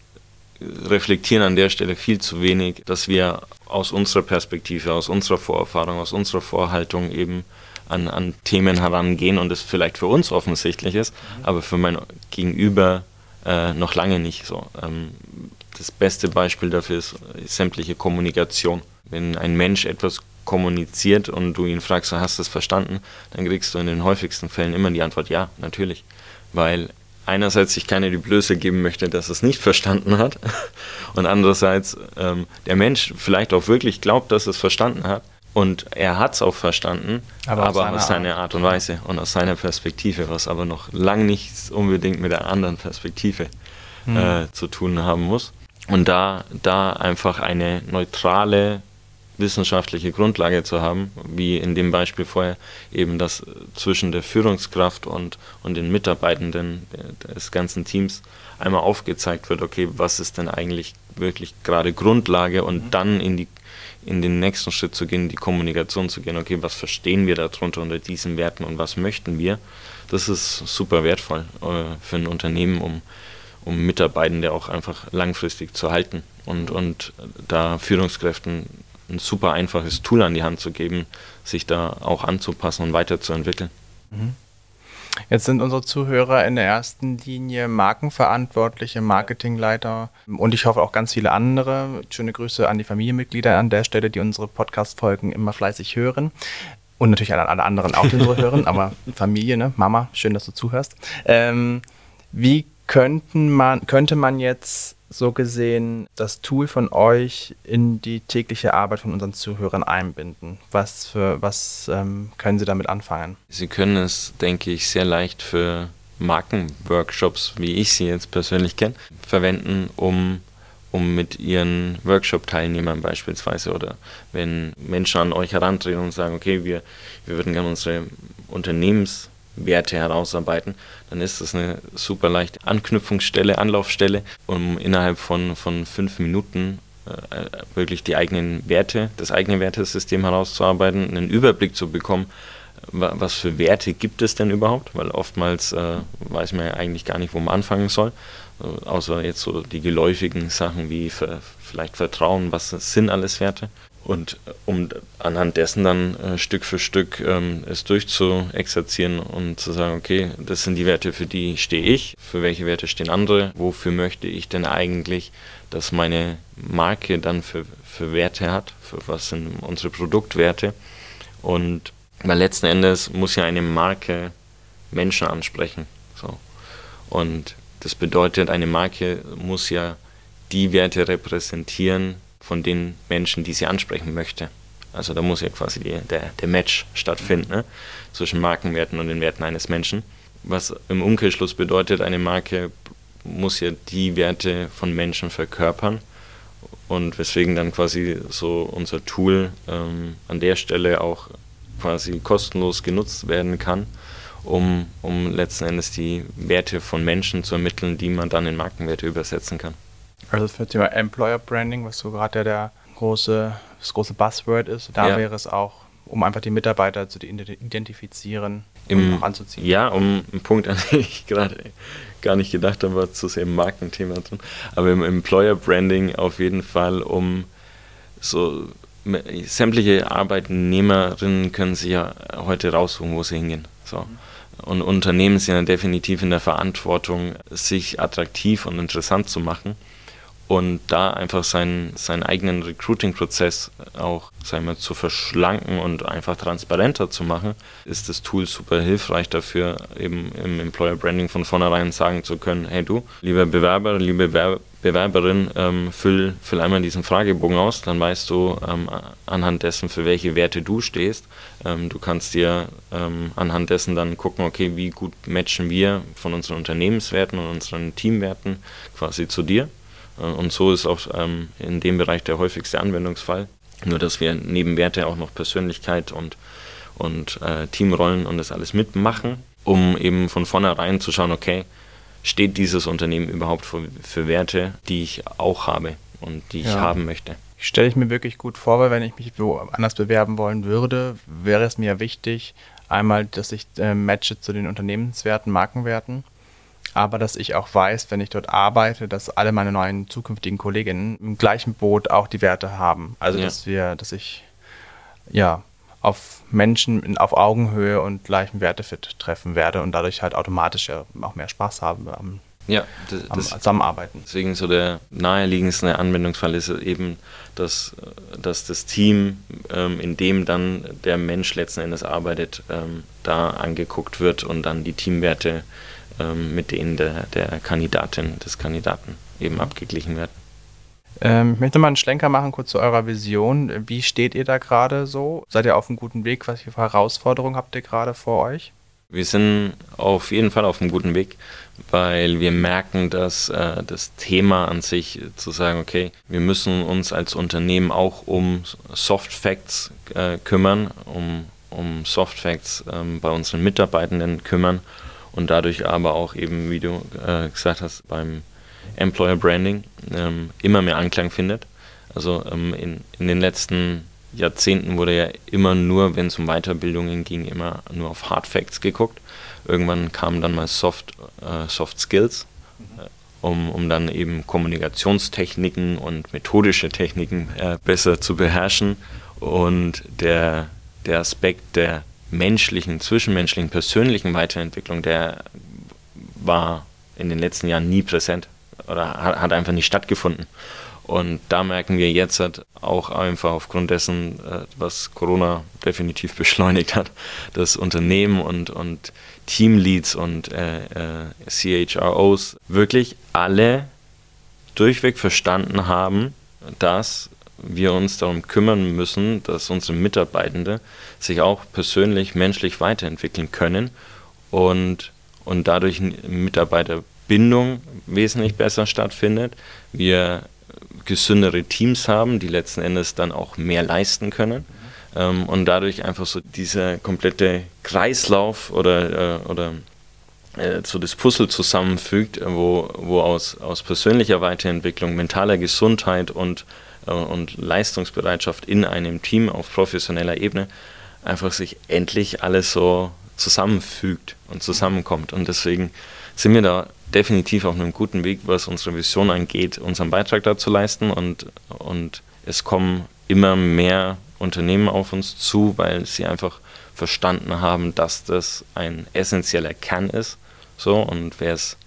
reflektieren an der Stelle viel zu wenig, dass wir aus unserer Perspektive, aus unserer Vorerfahrung, aus unserer Vorhaltung eben an, an Themen herangehen und es vielleicht für uns offensichtlich ist, mhm. aber für mein Gegenüber äh, noch lange nicht so. Ähm, das beste Beispiel dafür ist sämtliche Kommunikation. Wenn ein Mensch etwas kommuniziert und du ihn fragst, hast du es verstanden, dann kriegst du in den häufigsten Fällen immer die Antwort ja, natürlich. Weil einerseits sich keiner die Blöße geben möchte, dass es nicht verstanden hat und andererseits ähm, der Mensch vielleicht auch wirklich glaubt, dass es verstanden hat und er hat es auch verstanden, aber, aber aus, seiner Art und Weise und aus seiner Perspektive, was aber noch lang nicht unbedingt mit der anderen Perspektive hm. äh, zu tun haben muss. Und da, da einfach eine neutrale wissenschaftliche Grundlage zu haben, wie in dem Beispiel vorher eben das zwischen der Führungskraft und, und den Mitarbeitenden des ganzen Teams einmal aufgezeigt wird, okay, was ist denn eigentlich wirklich gerade Grundlage und mhm. dann in die in den nächsten Schritt zu gehen, die Kommunikation zu gehen, okay, was verstehen wir darunter unter diesen Werten und was möchten wir, das ist super wertvoll äh, für ein Unternehmen, um, um Mitarbeitende auch einfach langfristig zu halten und, und da Führungskräften ein super einfaches Tool an die Hand zu geben, sich da auch anzupassen und weiterzuentwickeln. Mhm. Jetzt sind unsere Zuhörer in der ersten Linie Markenverantwortliche, Marketingleiter und ich hoffe auch ganz viele andere. Schöne Grüße an die Familienmitglieder an der Stelle, die unsere Podcast-Folgen immer fleißig hören. Und natürlich an alle anderen auch, die unsere hören, aber Familie, ne? Mama, schön, dass du zuhörst. Ähm, wie könnten man, könnte man jetzt so gesehen das Tool von euch in die tägliche Arbeit von unseren Zuhörern einbinden? Was, für, was ähm, können Sie damit anfangen? Sie können es, denke ich, sehr leicht für Markenworkshops, wie ich sie jetzt persönlich kenne, verwenden, um, um mit ihren Workshop-Teilnehmern beispielsweise oder wenn Menschen an euch herantreten und sagen, okay, wir, wir würden gerne unsere Unternehmens- Werte herausarbeiten, dann ist das eine super leichte Anknüpfungsstelle, Anlaufstelle, um innerhalb von, von fünf Minuten äh, wirklich die eigenen Werte, das eigene Wertesystem herauszuarbeiten, einen Überblick zu bekommen, was für Werte gibt es denn überhaupt, weil oftmals äh, weiß man ja eigentlich gar nicht, wo man anfangen soll, äh, außer jetzt so die geläufigen Sachen wie für, vielleicht Vertrauen, was sind alles Werte. Und äh, um anhand dessen dann äh, Stück für Stück ähm, es durchzuexerzieren und zu sagen, okay, das sind die Werte, für die stehe ich, für welche Werte stehen andere, wofür möchte ich denn eigentlich, dass meine Marke dann für, für Werte hat, für was sind unsere Produktwerte. Und weil letzten Endes muss ja eine Marke Menschen ansprechen. So. Und das bedeutet, eine Marke muss ja die Werte repräsentieren, von den Menschen, die sie ansprechen möchte. Also da muss ja quasi die, der, der Match stattfinden ne? zwischen Markenwerten und den Werten eines Menschen. Was im Umkehrschluss bedeutet, eine Marke muss ja die Werte von Menschen verkörpern und weswegen dann quasi so unser Tool ähm, an der Stelle auch quasi kostenlos genutzt werden kann, um, um letzten Endes die Werte von Menschen zu ermitteln, die man dann in Markenwerte übersetzen kann. Also für das Thema Employer Branding, was so gerade der große, das große Buzzword ist, da ja. wäre es auch, um einfach die Mitarbeiter zu identifizieren Im, und auch anzuziehen. Ja, um einen Punkt, an den ich gerade gar nicht gedacht habe, war zu sehr im Markenthema drin. Aber im Employer Branding auf jeden Fall, um so sämtliche Arbeitnehmerinnen können sich ja heute raussuchen, wo sie hingehen. So. Mhm. Und Unternehmen sind ja definitiv in der Verantwortung, sich attraktiv und interessant zu machen und da einfach seinen, seinen eigenen Recruiting-Prozess auch sagen wir, zu verschlanken und einfach transparenter zu machen, ist das Tool super hilfreich dafür, eben im Employer Branding von vornherein sagen zu können, hey du, lieber Bewerber, liebe Bewerberin, ähm, füll, füll einmal diesen Fragebogen aus, dann weißt du ähm, anhand dessen, für welche Werte du stehst. Ähm, du kannst dir ähm, anhand dessen dann gucken, okay, wie gut matchen wir von unseren Unternehmenswerten und unseren Teamwerten quasi zu dir und so ist auch ähm, in dem Bereich der häufigste Anwendungsfall. Nur, dass wir neben Werte auch noch Persönlichkeit und, und äh, Teamrollen und das alles mitmachen, um eben von vornherein zu schauen, okay, steht dieses Unternehmen überhaupt für, für Werte, die ich auch habe? und die ich ja. haben möchte. Stelle ich mir wirklich gut vor, weil wenn ich mich woanders bewerben wollen würde, wäre es mir wichtig, einmal, dass ich äh, matche zu den Unternehmenswerten, Markenwerten, aber dass ich auch weiß, wenn ich dort arbeite, dass alle meine neuen zukünftigen Kolleginnen im gleichen Boot auch die Werte haben. Also ja. dass wir, dass ich ja auf Menschen auf Augenhöhe und gleichen Wertefit treffen werde und dadurch halt automatisch ja auch mehr Spaß haben am, ja, das, am Zusammenarbeiten. Deswegen so der naheliegendste Anwendungsfall ist eben, dass, dass das Team, ähm, in dem dann der Mensch letzten Endes arbeitet, ähm, da angeguckt wird und dann die Teamwerte ähm, mit denen der, der Kandidatin, des Kandidaten eben abgeglichen werden. Ähm, ich möchte mal einen Schlenker machen, kurz zu eurer Vision. Wie steht ihr da gerade so? Seid ihr auf einem guten Weg? Was für Herausforderungen habt ihr gerade vor euch? Wir sind auf jeden Fall auf einem guten Weg, weil wir merken, dass äh, das Thema an sich zu sagen, okay, wir müssen uns als Unternehmen auch um Soft Facts äh, kümmern, um, um Soft Facts ähm, bei unseren Mitarbeitenden kümmern und dadurch aber auch eben, wie du äh, gesagt hast, beim Employer Branding ähm, immer mehr Anklang findet. Also ähm, in, in den letzten Jahrzehnten wurde ja immer nur, wenn es um Weiterbildungen ging, immer nur auf Hard Facts geguckt. Irgendwann kamen dann mal Soft, äh, Soft Skills, äh, um, um dann eben Kommunikationstechniken und methodische Techniken äh, besser zu beherrschen. Und der, der Aspekt der menschlichen, zwischenmenschlichen, persönlichen Weiterentwicklung, der war in den letzten Jahren nie präsent oder hat einfach nicht stattgefunden. Und da merken wir jetzt halt auch einfach aufgrund dessen, äh, was Corona definitiv beschleunigt hat, dass Unternehmen und, und Teamleads und äh, äh, CHROs wirklich alle durchweg verstanden haben, dass wir uns darum kümmern müssen, dass unsere Mitarbeitende sich auch persönlich, menschlich weiterentwickeln können und, und dadurch Mitarbeiter Bindung wesentlich besser stattfindet. Wir gesündere Teams haben, die letzten Endes dann auch mehr leisten können. Ähm, und dadurch einfach so dieser komplette Kreislauf oder, äh, oder äh, so das Puzzle zusammenfügt, wo, wo aus, aus persönlicher Weiterentwicklung, mentaler Gesundheit und, und Leistungsbereitschaft in einem Team auf professioneller Ebene einfach sich endlich alles so zusammenfügt und zusammenkommt. Und deswegen sind wir da definitiv auf einem guten Weg, was unsere Vision angeht, unseren Beitrag dazu leisten und, und es kommen immer mehr Unternehmen auf uns zu, weil sie einfach verstanden haben, dass das ein essentieller Kern ist. So, und wer es,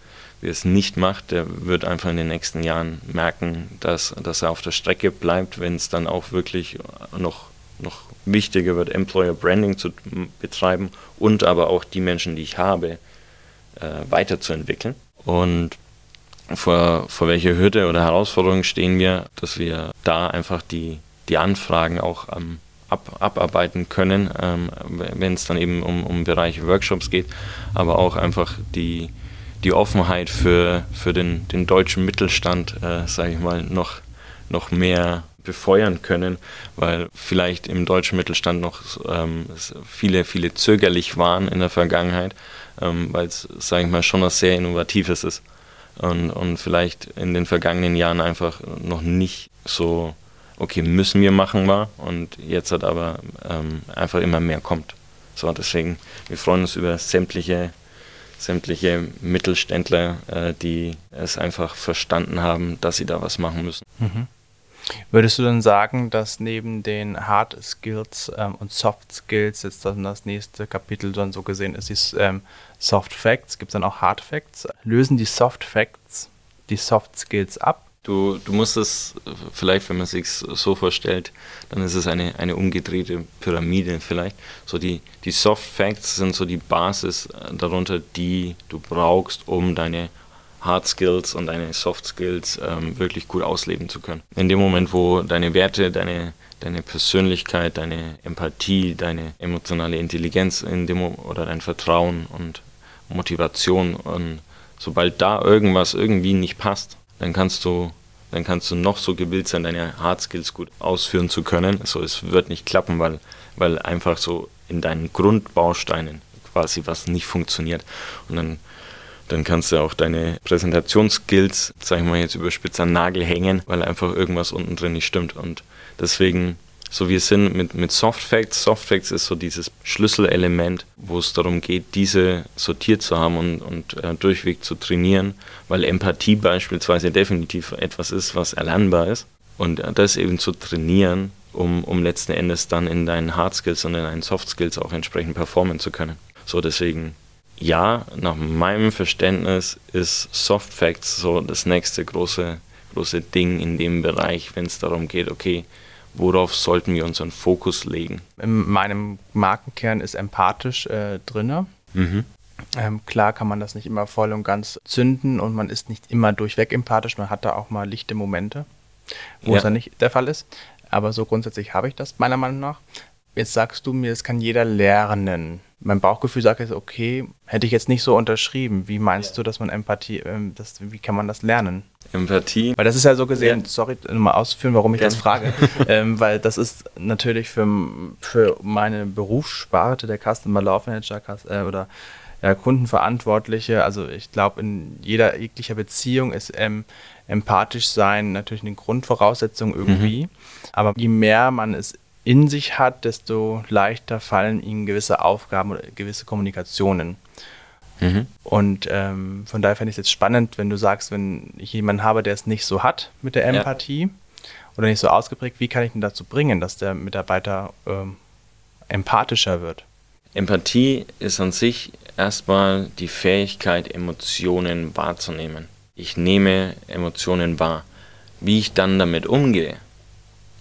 wer es nicht macht, der wird einfach in den nächsten Jahren merken, dass, dass er auf der Strecke bleibt, wenn es dann auch wirklich noch, noch wichtiger wird, Employer Branding zu betreiben und aber auch die Menschen, die ich habe, äh, weiterzuentwickeln. Und vor, vor welcher Hürde oder Herausforderung stehen wir, dass wir da einfach die, die Anfragen auch ähm, ab, abarbeiten können, ähm, wenn es dann eben um, um Bereiche Workshops geht, aber auch einfach die, die Offenheit für, für den, den deutschen Mittelstand, äh, sage ich mal, noch, noch mehr befeuern können, weil vielleicht im deutschen Mittelstand noch ähm, viele, viele zögerlich waren in der Vergangenheit, ähm, weil es, sage ich mal, schon was sehr Innovatives ist. Und, und vielleicht in den vergangenen Jahren einfach noch nicht so, okay, müssen wir machen war und jetzt hat aber ähm, einfach immer mehr kommt. So, deswegen, wir freuen uns über sämtliche, sämtliche Mittelständler, äh, die es einfach verstanden haben, dass sie da was machen müssen. Mhm. Würdest du dann sagen, dass neben den Hard Skills ähm, und Soft Skills jetzt dann das nächste Kapitel dann so gesehen ist, die ähm, Soft Facts, gibt es dann auch Hard Facts? Lösen die Soft Facts die Soft Skills ab? Du, du musst es vielleicht, wenn man sich so vorstellt, dann ist es eine, eine umgedrehte Pyramide vielleicht. So die, die Soft Facts sind so die Basis äh, darunter, die du brauchst, um deine Hard Skills und deine Soft Skills ähm, wirklich gut ausleben zu können. In dem Moment, wo deine Werte, deine, deine Persönlichkeit, deine Empathie, deine emotionale Intelligenz in dem, oder dein Vertrauen und Motivation und sobald da irgendwas irgendwie nicht passt, dann kannst du dann kannst du noch so gebildet sein, deine Hard Skills gut ausführen zu können. So, es wird nicht klappen, weil, weil einfach so in deinen Grundbausteinen quasi was nicht funktioniert. Und dann dann kannst du auch deine Präsentationsskills, sag ich mal jetzt überspitzt an Nagel hängen, weil einfach irgendwas unten drin nicht stimmt. Und deswegen, so es sind mit, mit Soft Facts, Soft Facts ist so dieses Schlüsselelement, wo es darum geht, diese sortiert zu haben und, und äh, durchweg zu trainieren, weil Empathie beispielsweise definitiv etwas ist, was erlernbar ist. Und das eben zu trainieren, um, um letzten Endes dann in deinen Hard Skills und in deinen Soft Skills auch entsprechend performen zu können. So deswegen, ja, nach meinem Verständnis ist Soft Facts so das nächste große, große Ding in dem Bereich, wenn es darum geht, okay, worauf sollten wir unseren Fokus legen? In meinem Markenkern ist empathisch äh, drin. Mhm. Ähm, klar kann man das nicht immer voll und ganz zünden und man ist nicht immer durchweg empathisch, man hat da auch mal lichte Momente, wo ja. es dann nicht der Fall ist. Aber so grundsätzlich habe ich das meiner Meinung nach. Jetzt sagst du mir, das kann jeder lernen. Mein Bauchgefühl sagt jetzt, okay, hätte ich jetzt nicht so unterschrieben. Wie meinst ja. du, dass man Empathie, ähm, das, wie kann man das lernen? Empathie. Weil das ist ja so gesehen, ja. sorry, nochmal auszuführen, warum ich ja. das frage. ähm, weil das ist natürlich für, für meine Berufssparte, der Customer Love Manager äh, oder ja, Kundenverantwortliche, also ich glaube, in jeder jeglicher Beziehung ist ähm, empathisch sein natürlich eine Grundvoraussetzung irgendwie. Mhm. Aber je mehr man es in sich hat, desto leichter fallen ihnen gewisse Aufgaben oder gewisse Kommunikationen. Mhm. Und ähm, von daher fände ich es jetzt spannend, wenn du sagst, wenn ich jemanden habe, der es nicht so hat mit der Empathie ja. oder nicht so ausgeprägt, wie kann ich ihn dazu bringen, dass der Mitarbeiter ähm, empathischer wird? Empathie ist an sich erstmal die Fähigkeit, Emotionen wahrzunehmen. Ich nehme Emotionen wahr. Wie ich dann damit umgehe,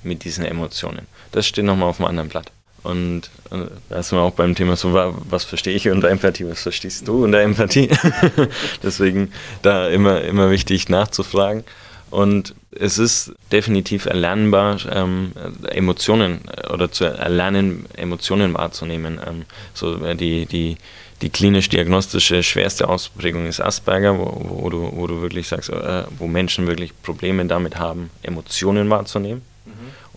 mit diesen Emotionen, das steht nochmal auf einem anderen Blatt. Und äh, da sind wir auch beim Thema so, was verstehe ich unter Empathie, was verstehst du unter Empathie? Deswegen da immer, immer wichtig nachzufragen. Und es ist definitiv erlernbar, ähm, Emotionen äh, oder zu erlernen, Emotionen wahrzunehmen. Ähm, so äh, die, die, die klinisch-diagnostische schwerste Ausprägung ist Asperger, wo, wo, du, wo du wirklich sagst, äh, wo Menschen wirklich Probleme damit haben, Emotionen wahrzunehmen.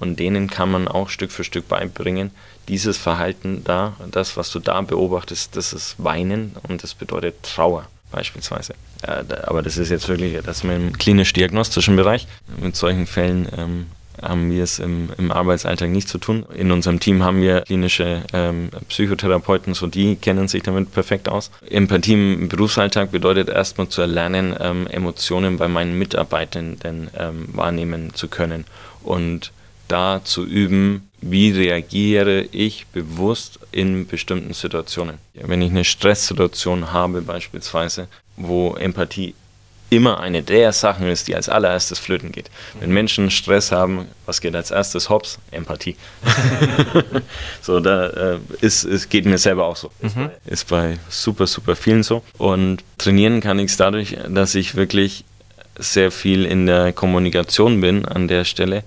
Und denen kann man auch Stück für Stück beibringen, dieses Verhalten da, das, was du da beobachtest, das ist Weinen und das bedeutet Trauer beispielsweise. Äh, aber das ist jetzt wirklich, das ist im klinisch-diagnostischen Bereich. Mit solchen Fällen ähm, haben wir es im, im, Arbeitsalltag nicht zu tun. In unserem Team haben wir klinische ähm, Psychotherapeuten, so die kennen sich damit perfekt aus. Empathie im Berufsalltag bedeutet erstmal zu erlernen, ähm, Emotionen bei meinen Mitarbeitenden ähm, wahrnehmen zu können und da zu üben, wie reagiere ich bewusst in bestimmten Situationen. Wenn ich eine Stresssituation habe beispielsweise, wo Empathie immer eine der Sachen ist, die als allererstes flöten geht. Wenn Menschen Stress haben, was geht als erstes? Hops, Empathie. so, da äh, ist, es geht mir selber auch so. Mhm. Ist bei super, super vielen so. Und trainieren kann ich es dadurch, dass ich wirklich sehr viel in der Kommunikation bin an der Stelle.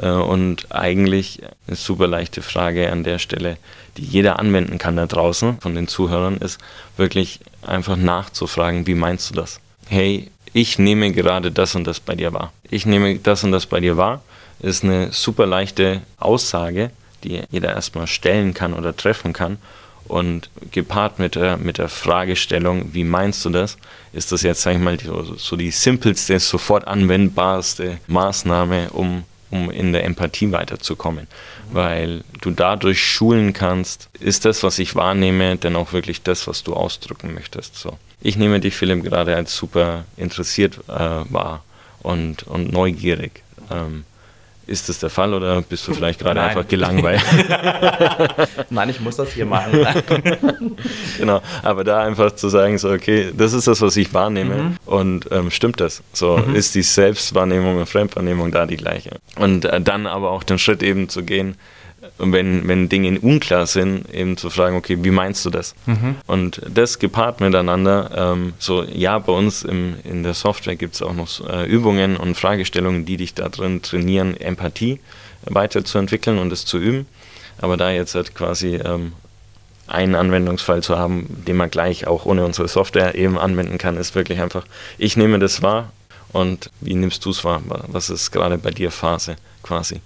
Äh, und eigentlich eine super leichte Frage an der Stelle, die jeder anwenden kann da draußen von den Zuhörern, ist wirklich einfach nachzufragen, wie meinst du das? Hey, ich nehme gerade das und das bei dir wahr. Ich nehme das und das bei dir wahr, ist eine super leichte Aussage, die jeder erstmal stellen kann oder treffen kann. Und gepaart mit der, mit der Fragestellung, wie meinst du das, ist das jetzt, sag ich mal, so, so die simpelste, sofort anwendbarste Maßnahme, um, um in der Empathie weiterzukommen. Weil du dadurch schulen kannst, ist das, was ich wahrnehme, denn auch wirklich das, was du ausdrücken möchtest. So ich nehme dich, Philipp, gerade als super interessiert äh, wahr und, und neugierig. Ähm, ist das der Fall oder bist du vielleicht gerade einfach gelangweilt? Nein, ich muss das hier machen. genau, aber da einfach zu sagen, so, okay, das ist das, was ich wahrnehme mhm. und ähm, stimmt das? So, mhm. ist die Selbstwahrnehmung und Fremdwahrnehmung da die gleiche? Und äh, dann aber auch den Schritt eben zu gehen, wenn, wenn Dinge unklar sind, eben zu fragen, okay, wie meinst du das? Mhm. Und das gepaart miteinander, ähm, so ja, bei uns im, in der Software gibt es auch noch äh, Übungen und Fragestellungen, die dich da drin trainieren, Empathie weiterzuentwickeln und es zu üben. Aber da jetzt halt quasi ähm, einen Anwendungsfall zu haben, den man gleich auch ohne unsere Software eben anwenden kann, ist wirklich einfach, ich nehme das wahr und wie nimmst du es wahr? Was ist gerade bei dir Phase quasi?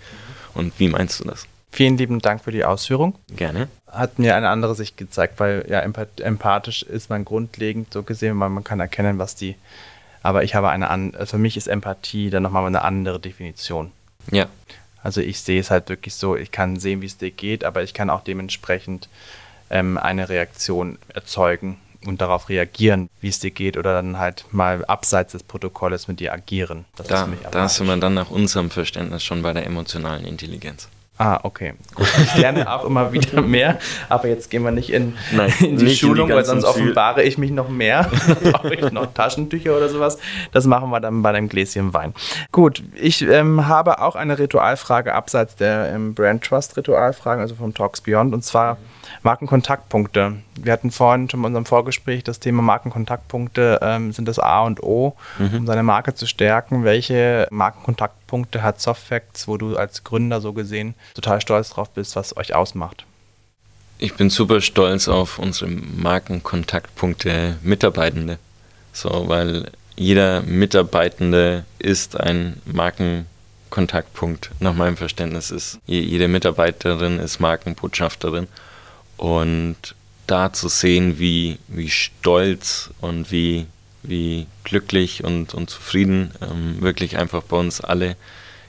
Und wie meinst du das? Vielen lieben Dank für die Ausführung. Gerne. hat mir eine andere Sicht gezeigt, weil ja empathisch ist man grundlegend so gesehen, weil man kann erkennen, was die. Aber ich habe eine an, für mich ist Empathie dann nochmal eine andere Definition. Ja. Also ich sehe es halt wirklich so, ich kann sehen, wie es dir geht, aber ich kann auch dementsprechend ähm, eine Reaktion erzeugen und darauf reagieren, wie es dir geht, oder dann halt mal abseits des Protokolles mit dir agieren. Das da, da sind wir dann nach unserem Verständnis schon bei der emotionalen Intelligenz. Ah, okay. Gut. Ich lerne auch immer wieder mehr, aber jetzt gehen wir nicht in, Nein, in die Schulung, in die weil sonst offenbare ich mich noch mehr. Brauche ich noch Taschentücher oder sowas? Das machen wir dann bei einem Gläschen Wein. Gut, ich ähm, habe auch eine Ritualfrage abseits der ähm, Brand Trust Ritualfragen, also vom Talks Beyond, und zwar Markenkontaktpunkte. Wir hatten vorhin schon in unserem Vorgespräch das Thema Markenkontaktpunkte ähm, sind das A und O, mhm. um seine Marke zu stärken. Welche Markenkontaktpunkte hat Softfacts, wo du als Gründer so gesehen total stolz drauf bist, was euch ausmacht? Ich bin super stolz auf unsere Markenkontaktpunkte Mitarbeitende. So, weil jeder Mitarbeitende ist ein Markenkontaktpunkt. Nach meinem Verständnis ist jede Mitarbeiterin ist Markenbotschafterin und da zu sehen, wie, wie stolz und wie, wie glücklich und, und zufrieden ähm, wirklich einfach bei uns alle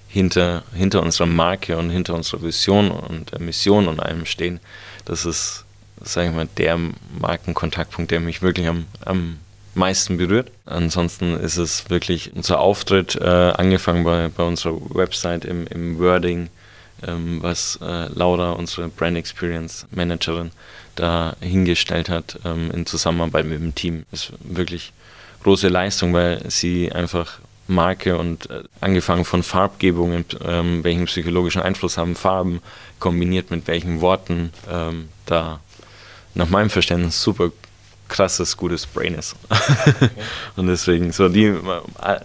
hinter, hinter unserer Marke und hinter unserer Vision und der Mission und allem stehen, das ist, sage ich mal, der Markenkontaktpunkt, der mich wirklich am, am meisten berührt. Ansonsten ist es wirklich unser Auftritt, äh, angefangen bei, bei unserer Website im, im Wording, ähm, was äh, Laura, unsere Brand Experience Managerin, da hingestellt hat ähm, in Zusammenarbeit mit dem Team. Ist wirklich große Leistung, weil sie einfach Marke und äh, angefangen von Farbgebung, ähm, welchen psychologischen Einfluss haben Farben, kombiniert mit welchen Worten, ähm, da nach meinem Verständnis super krasses, gutes Brain ist. Und deswegen so die,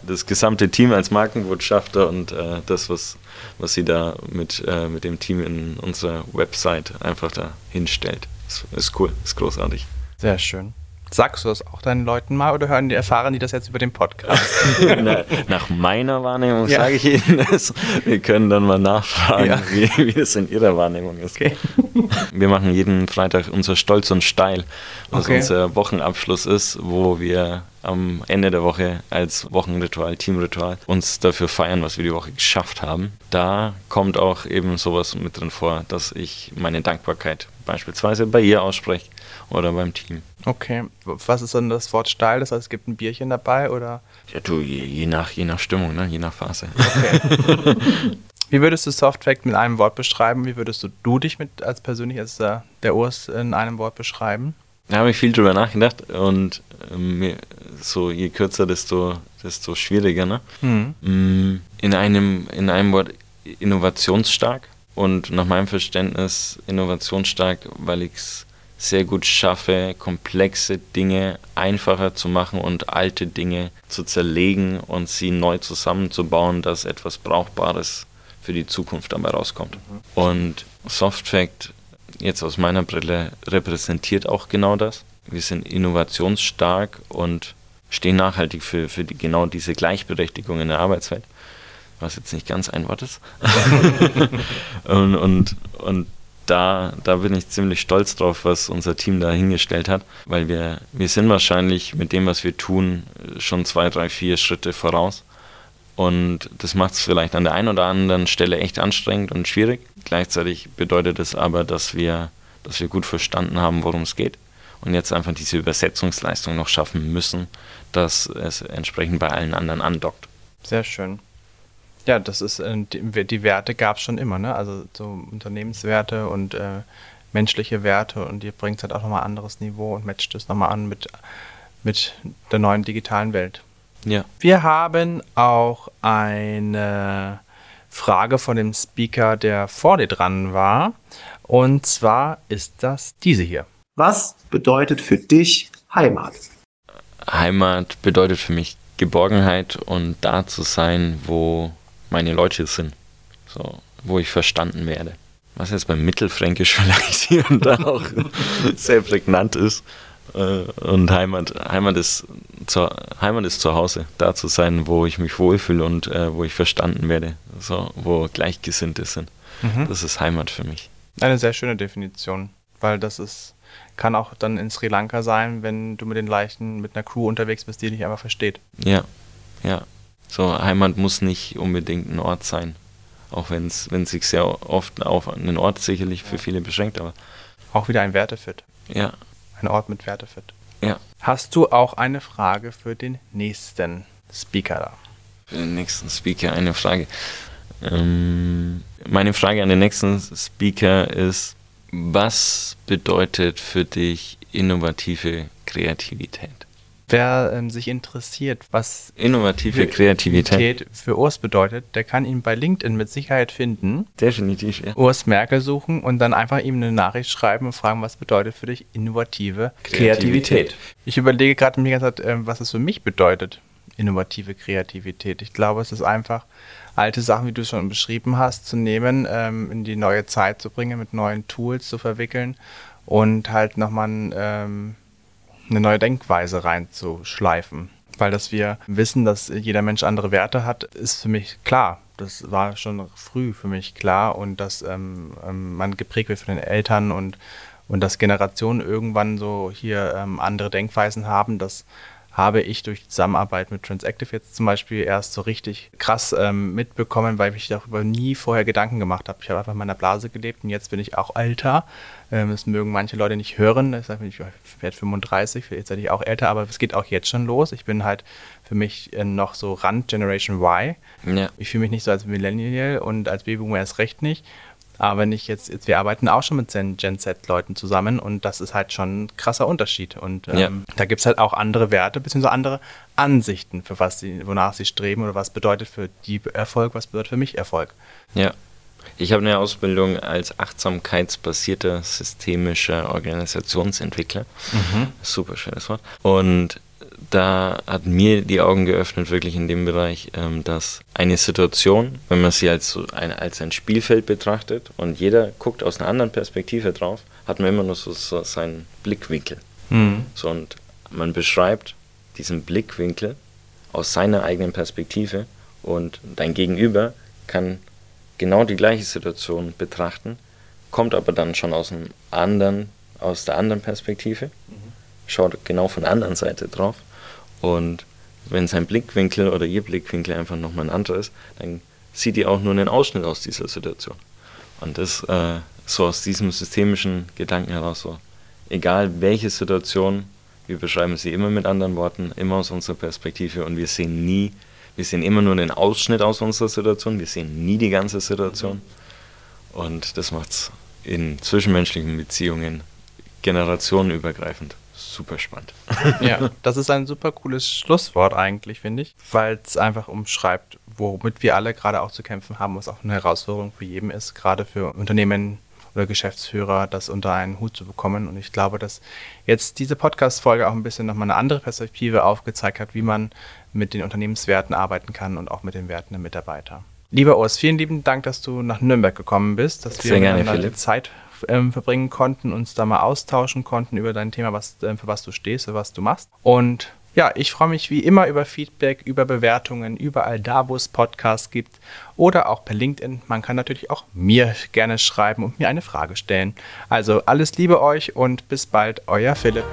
das gesamte Team als Markenbotschafter und äh, das, was, was sie da mit, äh, mit dem Team in unserer Website einfach da hinstellt, ist, ist cool, ist großartig. Sehr schön. Sagst du das auch deinen Leuten mal oder hören die, erfahren die das jetzt über den Podcast? Na, nach meiner Wahrnehmung ja. sage ich ihnen das. Wir können dann mal nachfragen, ja. wie, wie das in ihrer Wahrnehmung ist. Okay. Wir machen jeden Freitag unser Stolz und Steil, was okay. unser Wochenabschluss ist, wo wir am Ende der Woche als Wochenritual, Teamritual uns dafür feiern, was wir die Woche geschafft haben. Da kommt auch eben sowas mit drin vor, dass ich meine Dankbarkeit beispielsweise bei ihr ausspreche oder beim Team. Okay, was ist dann das Wort steil? Das heißt, es gibt ein Bierchen dabei oder? Ja, du, je, je nach, je nach Stimmung, ne? je nach Phase. Okay. Wie würdest du Softfact mit einem Wort beschreiben? Wie würdest du, du dich mit als persönlich als der, der Urs in einem Wort beschreiben? Da habe ich viel drüber nachgedacht und ähm, so je kürzer, desto, desto schwieriger. Ne? Mhm. Mm, in, einem, in einem Wort innovationsstark und nach meinem Verständnis innovationsstark, weil ich es sehr gut schaffe, komplexe Dinge einfacher zu machen und alte Dinge zu zerlegen und sie neu zusammenzubauen, dass etwas Brauchbares für die Zukunft dabei rauskommt. Mhm. Und Softfact, jetzt aus meiner Brille, repräsentiert auch genau das. Wir sind innovationsstark und stehen nachhaltig für, für die, genau diese Gleichberechtigung in der Arbeitswelt, was jetzt nicht ganz ein Wort ist. und, und, und da, da bin ich ziemlich stolz drauf, was unser Team da hingestellt hat, weil wir, wir sind wahrscheinlich mit dem, was wir tun, schon zwei, drei, vier Schritte voraus. Und das macht es vielleicht an der einen oder anderen Stelle echt anstrengend und schwierig. Gleichzeitig bedeutet es aber, dass wir, dass wir gut verstanden haben, worum es geht. Und jetzt einfach diese Übersetzungsleistung noch schaffen müssen, dass es entsprechend bei allen anderen andockt. Sehr schön. Ja, das ist, äh, die, die Werte gab es schon immer, ne? Also so Unternehmenswerte und äh, menschliche Werte und ihr bringt es halt auch nochmal ein anderes Niveau und matcht es nochmal an mit, mit der neuen digitalen Welt. Ja. Wir haben auch eine Frage von dem Speaker, der vor dir dran war. Und zwar ist das diese hier. Was bedeutet für dich Heimat? Heimat bedeutet für mich Geborgenheit und da zu sein, wo meine Leute sind. So, wo ich verstanden werde. Was jetzt beim Mittelfränkisch vielleicht hier und da auch sehr prägnant ist. Äh, und Heimat, Heimat, ist zu, Heimat ist zu Hause, da zu sein, wo ich mich wohlfühle und äh, wo ich verstanden werde, so, wo Gleichgesinnte sind. Mhm. Das ist Heimat für mich. Eine sehr schöne Definition. weil das ist, kann auch dann in Sri Lanka sein, wenn du mit den Leichen, mit einer Crew unterwegs bist, die dich einfach versteht. Ja, ja. So, Heimat muss nicht unbedingt ein Ort sein. Auch wenn es sich sehr oft auf einen Ort sicherlich für viele beschränkt, aber. Auch wieder ein Wertefit. Ja. Ein Ort mit Wertefit. Ja. Hast du auch eine Frage für den nächsten Speaker da? Für den nächsten Speaker eine Frage. Ähm, meine Frage an den nächsten Speaker ist, was bedeutet für dich innovative Kreativität? Wer ähm, sich interessiert, was innovative Kreativität für Urs bedeutet, der kann ihn bei LinkedIn mit Sicherheit finden. Definitiv, ja. Urs Merkel suchen und dann einfach ihm eine Nachricht schreiben und fragen, was bedeutet für dich innovative Kreativität. Kreativität. Ich überlege gerade mir ganz ähm, was es für mich bedeutet, innovative Kreativität. Ich glaube, es ist einfach alte Sachen, wie du es schon beschrieben hast, zu nehmen, ähm, in die neue Zeit zu bringen, mit neuen Tools zu verwickeln und halt nochmal ähm, eine neue Denkweise reinzuschleifen. Weil dass wir wissen, dass jeder Mensch andere Werte hat, ist für mich klar. Das war schon früh für mich klar und dass ähm, ähm, man geprägt wird von den Eltern und, und dass Generationen irgendwann so hier ähm, andere Denkweisen haben, das habe ich durch die Zusammenarbeit mit Transactive jetzt zum Beispiel erst so richtig krass ähm, mitbekommen, weil ich darüber nie vorher Gedanken gemacht habe. Ich habe einfach in meiner Blase gelebt und jetzt bin ich auch älter. Ähm, das mögen manche Leute nicht hören. Ich sage, ich werde 35, jetzt werde ich auch älter, aber es geht auch jetzt schon los. Ich bin halt für mich äh, noch so Rand Generation Y. Ja. Ich fühle mich nicht so als Millennial und als Babyboomer erst recht nicht. Aber wenn ich jetzt, jetzt wir arbeiten auch schon mit Gen, Z-Leuten zusammen und das ist halt schon ein krasser Unterschied. Und ähm, ja. da gibt es halt auch andere Werte, beziehungsweise andere Ansichten, für was sie, wonach sie streben oder was bedeutet für die Erfolg, was bedeutet für mich Erfolg. Ja. Ich habe eine Ausbildung als achtsamkeitsbasierter systemischer Organisationsentwickler. Mhm. Super schönes Wort. Und da hat mir die Augen geöffnet, wirklich in dem Bereich, ähm, dass eine Situation, wenn man sie als, ein, als ein Spielfeld betrachtet und jeder guckt aus einer anderen Perspektive drauf, hat man immer nur so, so seinen Blickwinkel. Mhm. So, und man beschreibt diesen Blickwinkel aus seiner eigenen Perspektive und dein Gegenüber kann genau die gleiche Situation betrachten, kommt aber dann schon aus einem anderen, aus der anderen Perspektive, mhm. schaut genau von der anderen Seite drauf und wenn sein Blickwinkel oder ihr Blickwinkel einfach nochmal ein anderer ist, dann sieht ihr auch nur einen Ausschnitt aus dieser Situation. Und das äh, so aus diesem systemischen Gedanken heraus so, egal welche Situation, wir beschreiben sie immer mit anderen Worten, immer aus unserer Perspektive und wir sehen nie, wir sehen immer nur einen Ausschnitt aus unserer Situation, wir sehen nie die ganze Situation. Und das macht es in zwischenmenschlichen Beziehungen generationenübergreifend super spannend. Ja, das ist ein super cooles Schlusswort eigentlich, finde ich, weil es einfach umschreibt, womit wir alle gerade auch zu kämpfen haben, was auch eine Herausforderung für jeden ist, gerade für Unternehmen oder Geschäftsführer, das unter einen Hut zu bekommen. Und ich glaube, dass jetzt diese Podcast-Folge auch ein bisschen nochmal eine andere Perspektive aufgezeigt hat, wie man mit den Unternehmenswerten arbeiten kann und auch mit den Werten der Mitarbeiter. Lieber Urs, vielen lieben Dank, dass du nach Nürnberg gekommen bist, dass Sehr wir gerne, Zeit ähm, verbringen konnten, uns da mal austauschen konnten über dein Thema, was, äh, für was du stehst, für was du machst. Und ja, ich freue mich wie immer über Feedback, über Bewertungen, überall da, wo es Podcasts gibt oder auch per LinkedIn. Man kann natürlich auch mir gerne schreiben und mir eine Frage stellen. Also alles Liebe euch und bis bald, euer Philipp.